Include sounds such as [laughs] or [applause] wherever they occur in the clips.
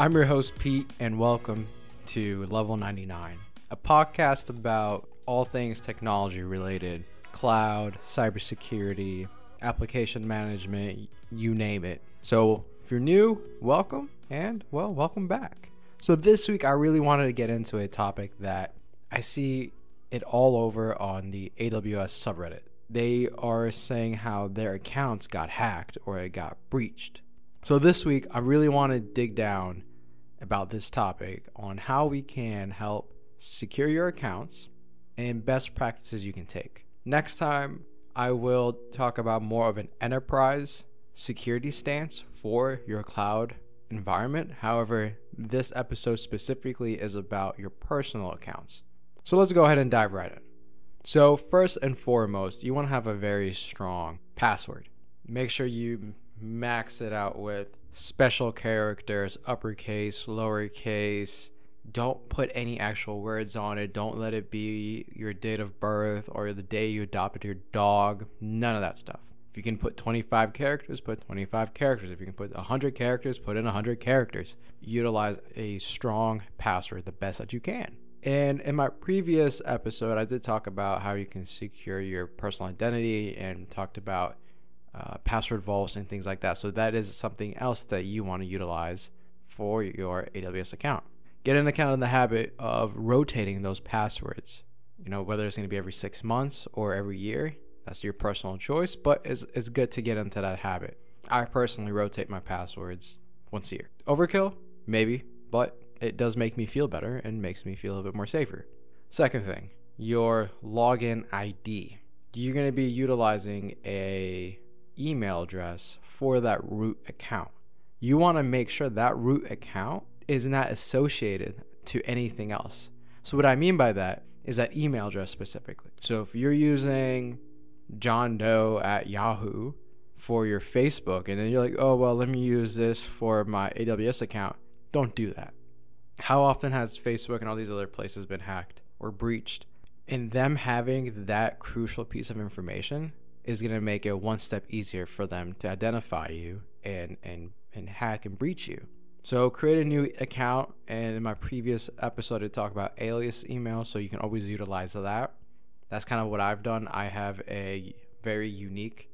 I'm your host, Pete, and welcome to Level 99, a podcast about all things technology related cloud, cybersecurity, application management, you name it. So, if you're new, welcome, and well, welcome back. So, this week I really wanted to get into a topic that I see it all over on the AWS subreddit. They are saying how their accounts got hacked or it got breached. So, this week I really want to dig down about this topic on how we can help secure your accounts and best practices you can take. Next time, I will talk about more of an enterprise security stance for your cloud environment. However, this episode specifically is about your personal accounts. So let's go ahead and dive right in. So, first and foremost, you want to have a very strong password. Make sure you max it out with special characters, uppercase, lowercase. Don't put any actual words on it. Don't let it be your date of birth or the day you adopted your dog. None of that stuff. If you can put 25 characters, put 25 characters. If you can put 100 characters, put in 100 characters. Utilize a strong password the best that you can. And in my previous episode, I did talk about how you can secure your personal identity and talked about uh, password vaults and things like that. So that is something else that you want to utilize for your AWS account. Get an account in the habit of rotating those passwords. You know, whether it's going to be every six months or every year, that's your personal choice, but it's, it's good to get into that habit. I personally rotate my passwords once a year. Overkill? Maybe, but it does make me feel better and makes me feel a bit more safer. Second thing, your login ID. You're going to be utilizing a email address for that root account. You want to make sure that root account is not associated to anything else. So, what I mean by that is that email address specifically. So, if you're using John Doe at Yahoo for your Facebook, and then you're like, oh, well, let me use this for my AWS account, don't do that. How often has Facebook and all these other places been hacked or breached? And them having that crucial piece of information is going to make it one step easier for them to identify you and and and hack and breach you. So create a new account. And in my previous episode, I talked about alias email, so you can always utilize that. That's kind of what I've done. I have a very unique,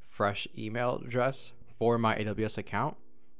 fresh email address for my AWS account,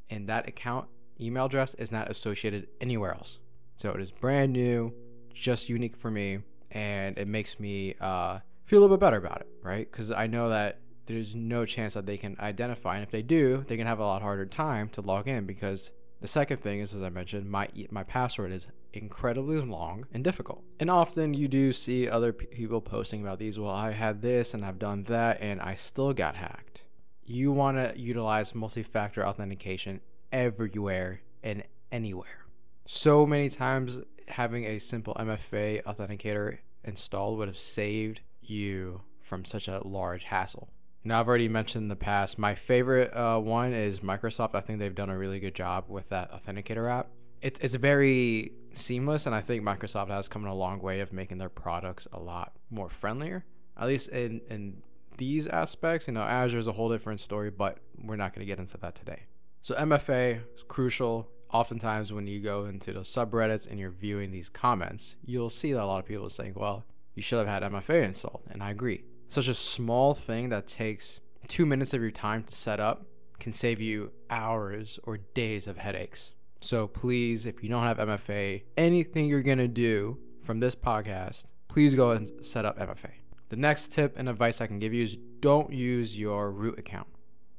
and that account email address is not associated anywhere else. So it is brand new, just unique for me, and it makes me uh, feel a little bit better about it, right? Because I know that there's no chance that they can identify, and if they do, they can have a lot harder time to log in because the second thing is, as I mentioned, my my password is incredibly long and difficult. And often you do see other people posting about these. Well, I had this and I've done that, and I still got hacked. You want to utilize multi-factor authentication everywhere and anywhere. So many times, having a simple MFA authenticator installed would have saved you from such a large hassle. Now, I've already mentioned in the past, my favorite uh, one is Microsoft. I think they've done a really good job with that Authenticator app. It, it's very seamless, and I think Microsoft has come a long way of making their products a lot more friendlier, at least in, in these aspects. You know, Azure is a whole different story, but we're not going to get into that today. So, MFA is crucial. Oftentimes, when you go into those subreddits and you're viewing these comments, you'll see that a lot of people are saying, well, you should have had MFA installed. And I agree. Such a small thing that takes two minutes of your time to set up can save you hours or days of headaches. So please, if you don't have MFA, anything you're going to do from this podcast, please go and set up MFA. The next tip and advice I can give you is don't use your root account.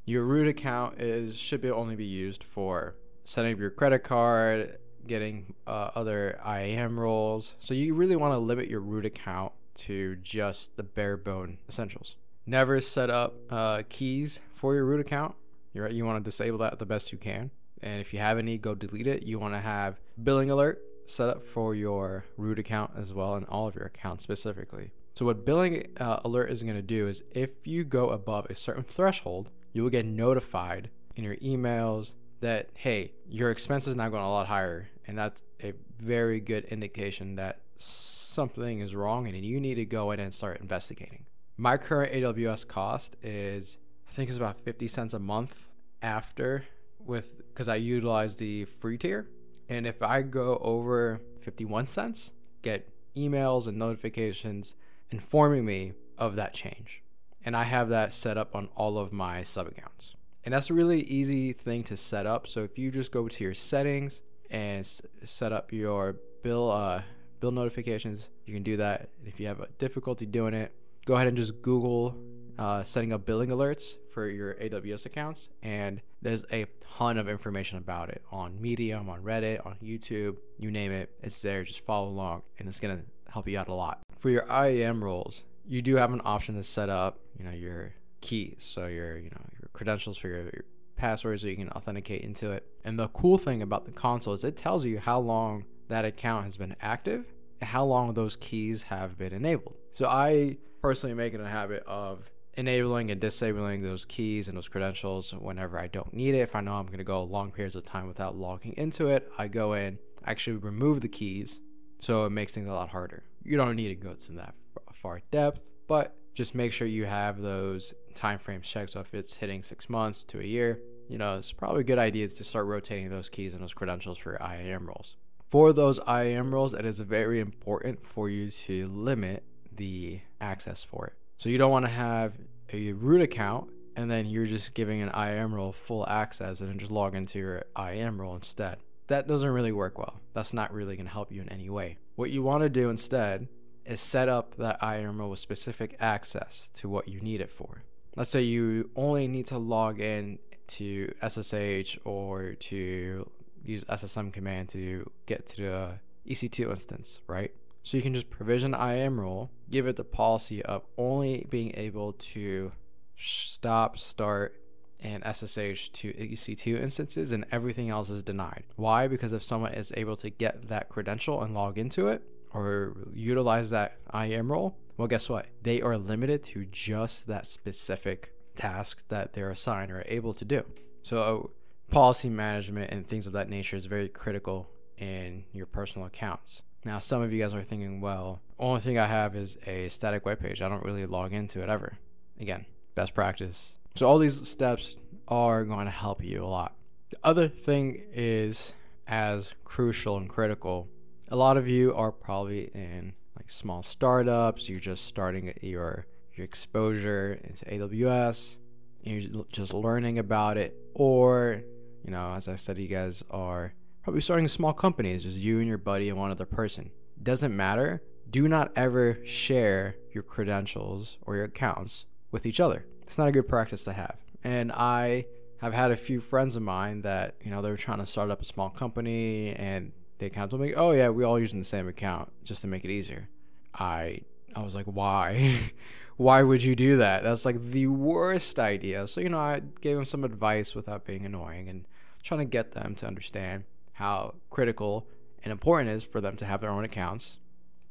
Your root account is should be only be used for setting up your credit card, getting uh, other IAM roles. So you really want to limit your root account to just the bare bone essentials. Never set up uh, keys for your root account. You're, you want to disable that the best you can. And if you have any, go delete it. You want to have billing alert set up for your root account as well and all of your accounts specifically. So what billing uh, alert is going to do is if you go above a certain threshold, you will get notified in your emails that hey, your expense is now going a lot higher and that's a very good indication that something is wrong and you need to go in and start investigating. My current AWS cost is, I think it's about 50 cents a month after with because I utilize the free tier, and if I go over 51 cents, get emails and notifications informing me of that change. And I have that set up on all of my sub accounts. And that's a really easy thing to set up. So if you just go to your settings and set up your bill uh, bill notifications, you can do that. If you have a difficulty doing it, go ahead and just Google uh, setting up billing alerts for your AWS accounts, and there's a ton of information about it on Medium, on Reddit, on YouTube, you name it. It's there. Just follow along, and it's gonna help you out a lot. For your IAM roles, you do have an option to set up, you know, your keys, so your you know your credentials for your, your passwords, so you can authenticate into it. And the cool thing about the console is it tells you how long that account has been active and how long those keys have been enabled. So I personally make it a habit of enabling and disabling those keys and those credentials whenever I don't need it. If I know I'm going to go long periods of time without logging into it, I go in, actually remove the keys, so it makes things a lot harder. You don't need to go to that far depth, but just make sure you have those time frames checked. So if it's hitting six months to a year, you know, it's probably a good idea to start rotating those keys and those credentials for your IAM roles. For those IAM roles, it is very important for you to limit the access for it. So you don't want to have a root account and then you're just giving an IAM role full access and then just log into your IAM role instead. That doesn't really work well. That's not really going to help you in any way. What you want to do instead is set up that IAM role with specific access to what you need it for. Let's say you only need to log in to SSH or to use SSM command to get to the EC2 instance, right? So you can just provision IAM role, give it the policy of only being able to stop, start, and SSH to EC2 instances, and everything else is denied. Why? Because if someone is able to get that credential and log into it or utilize that IAM role, well, guess what? They are limited to just that specific task that they're assigned or able to do. So, policy management and things of that nature is very critical in your personal accounts. Now, some of you guys are thinking, well, only thing I have is a static web page. I don't really log into it ever. Again, best practice. So all these steps are going to help you a lot. The other thing is as crucial and critical. A lot of you are probably in like small startups. You're just starting your your exposure into AWS. And you're just learning about it, or you know, as I said, you guys are probably starting a small company. It's just you and your buddy and one other person. Doesn't matter. Do not ever share your credentials or your accounts with each other. It's not a good practice to have. And I have had a few friends of mine that, you know, they were trying to start up a small company and they kind of told me, oh, yeah, we all using the same account just to make it easier. I I was like, why? [laughs] why would you do that? That's like the worst idea. So, you know, I gave them some advice without being annoying and trying to get them to understand how critical and important it is for them to have their own accounts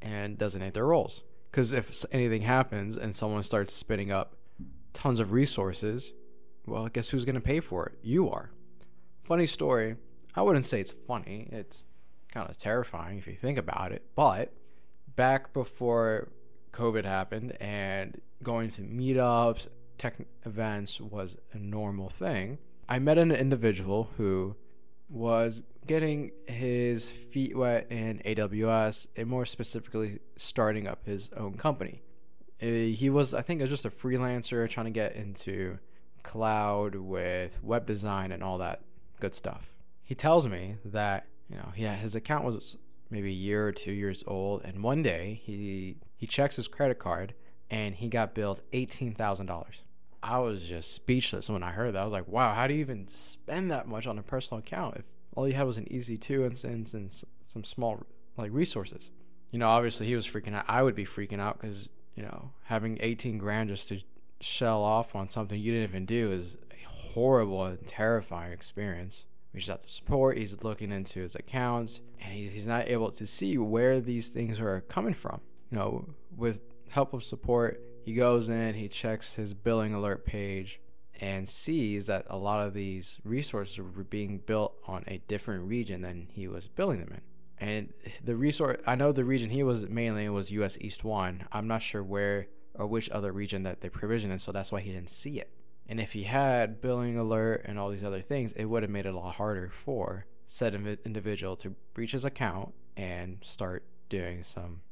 and designate their roles. Because if anything happens and someone starts spinning up tons of resources, well, guess who's going to pay for it? You are. Funny story. I wouldn't say it's funny. It's kind of terrifying if you think about it. But back before COVID happened and going to meetups, tech events was a normal thing, I met an individual who was getting his feet wet in AWS and more specifically starting up his own company. Uh, he was, I think, was just a freelancer trying to get into cloud with web design and all that good stuff. He tells me that you know, yeah, his account was maybe a year or two years old, and one day he he checks his credit card and he got billed eighteen thousand dollars. I was just speechless when I heard that. I was like, wow, how do you even spend that much on a personal account if all you had was an EC2 instance and some small like resources? You know, obviously he was freaking out. I would be freaking out because you know having 18 grand just to shell off on something you didn't even do is a horrible and terrifying experience. Reaches out to support. He's looking into his accounts, and he's not able to see where these things are coming from. You know, with help of support, he goes in, he checks his billing alert page, and sees that a lot of these resources were being built on a different region than he was billing them in. And the resource, I know the region he was mainly was US East 1. I'm not sure where or which other region that they provisioned in, so that's why he didn't see it. And if he had billing alert and all these other things, it would have made it a lot harder for said individual to breach his account and start doing some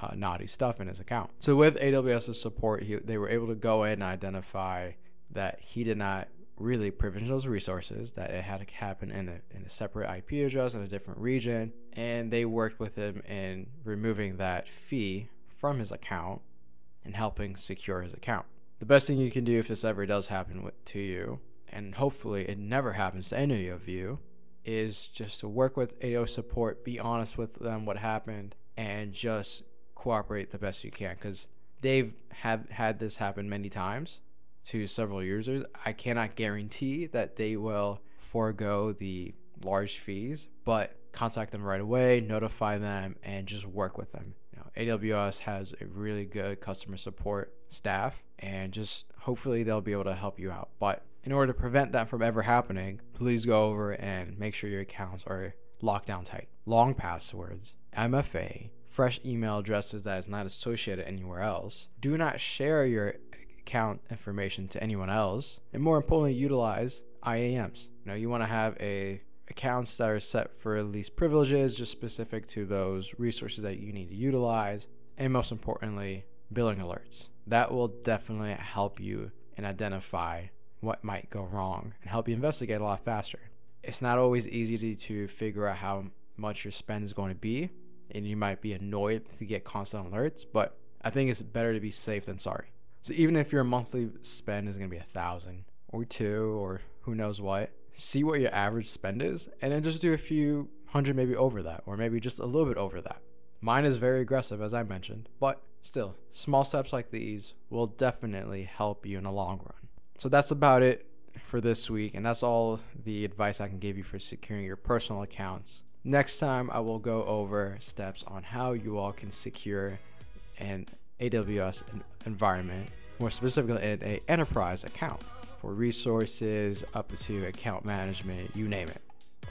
uh, naughty stuff in his account. So with AWS's support, he, they were able to go in and identify that he did not really provision those resources, that it had to happen in a, in a separate IP address in a different region, and they worked with him in removing that fee from his account and helping secure his account. The best thing you can do if this ever does happen with, to you, and hopefully it never happens to any of you, is just to work with AO support, be honest with them what happened, and just cooperate the best you can because they've have had this happen many times to several users. I cannot guarantee that they will forego the large fees, but contact them right away, notify them, and just work with them. You know, AWS has a really good customer support staff, and just hopefully they'll be able to help you out. But in order to prevent that from ever happening, please go over and make sure your accounts are locked down tight. Long passwords, MFA, fresh email addresses that is not associated anywhere else. Do not share your account information to anyone else. And more importantly, utilize IAMs. You know, you want to have a accounts that are set for least privileges, just specific to those resources that you need to utilize. And most importantly, billing alerts. That will definitely help you and identify what might go wrong and help you investigate a lot faster. It's not always easy to, figure out how much your spend is going to be, and you might be annoyed to get constant alerts, but I think it's better to be safe than sorry. So even if your monthly spend is going to be a thousand or two or who knows what, see what your average spend is, and then just do a few hundred maybe over that, or maybe just a little bit over that. Mine is very aggressive, as I mentioned, but still, small steps like these will definitely help you in the long run. So that's about it for this week, and that's all the advice I can give you for securing your personal accounts. Next time, I will go over steps on how you all can secure an AWS environment, more specifically, in an enterprise account for resources up to account management, you name it.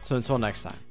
So until next time.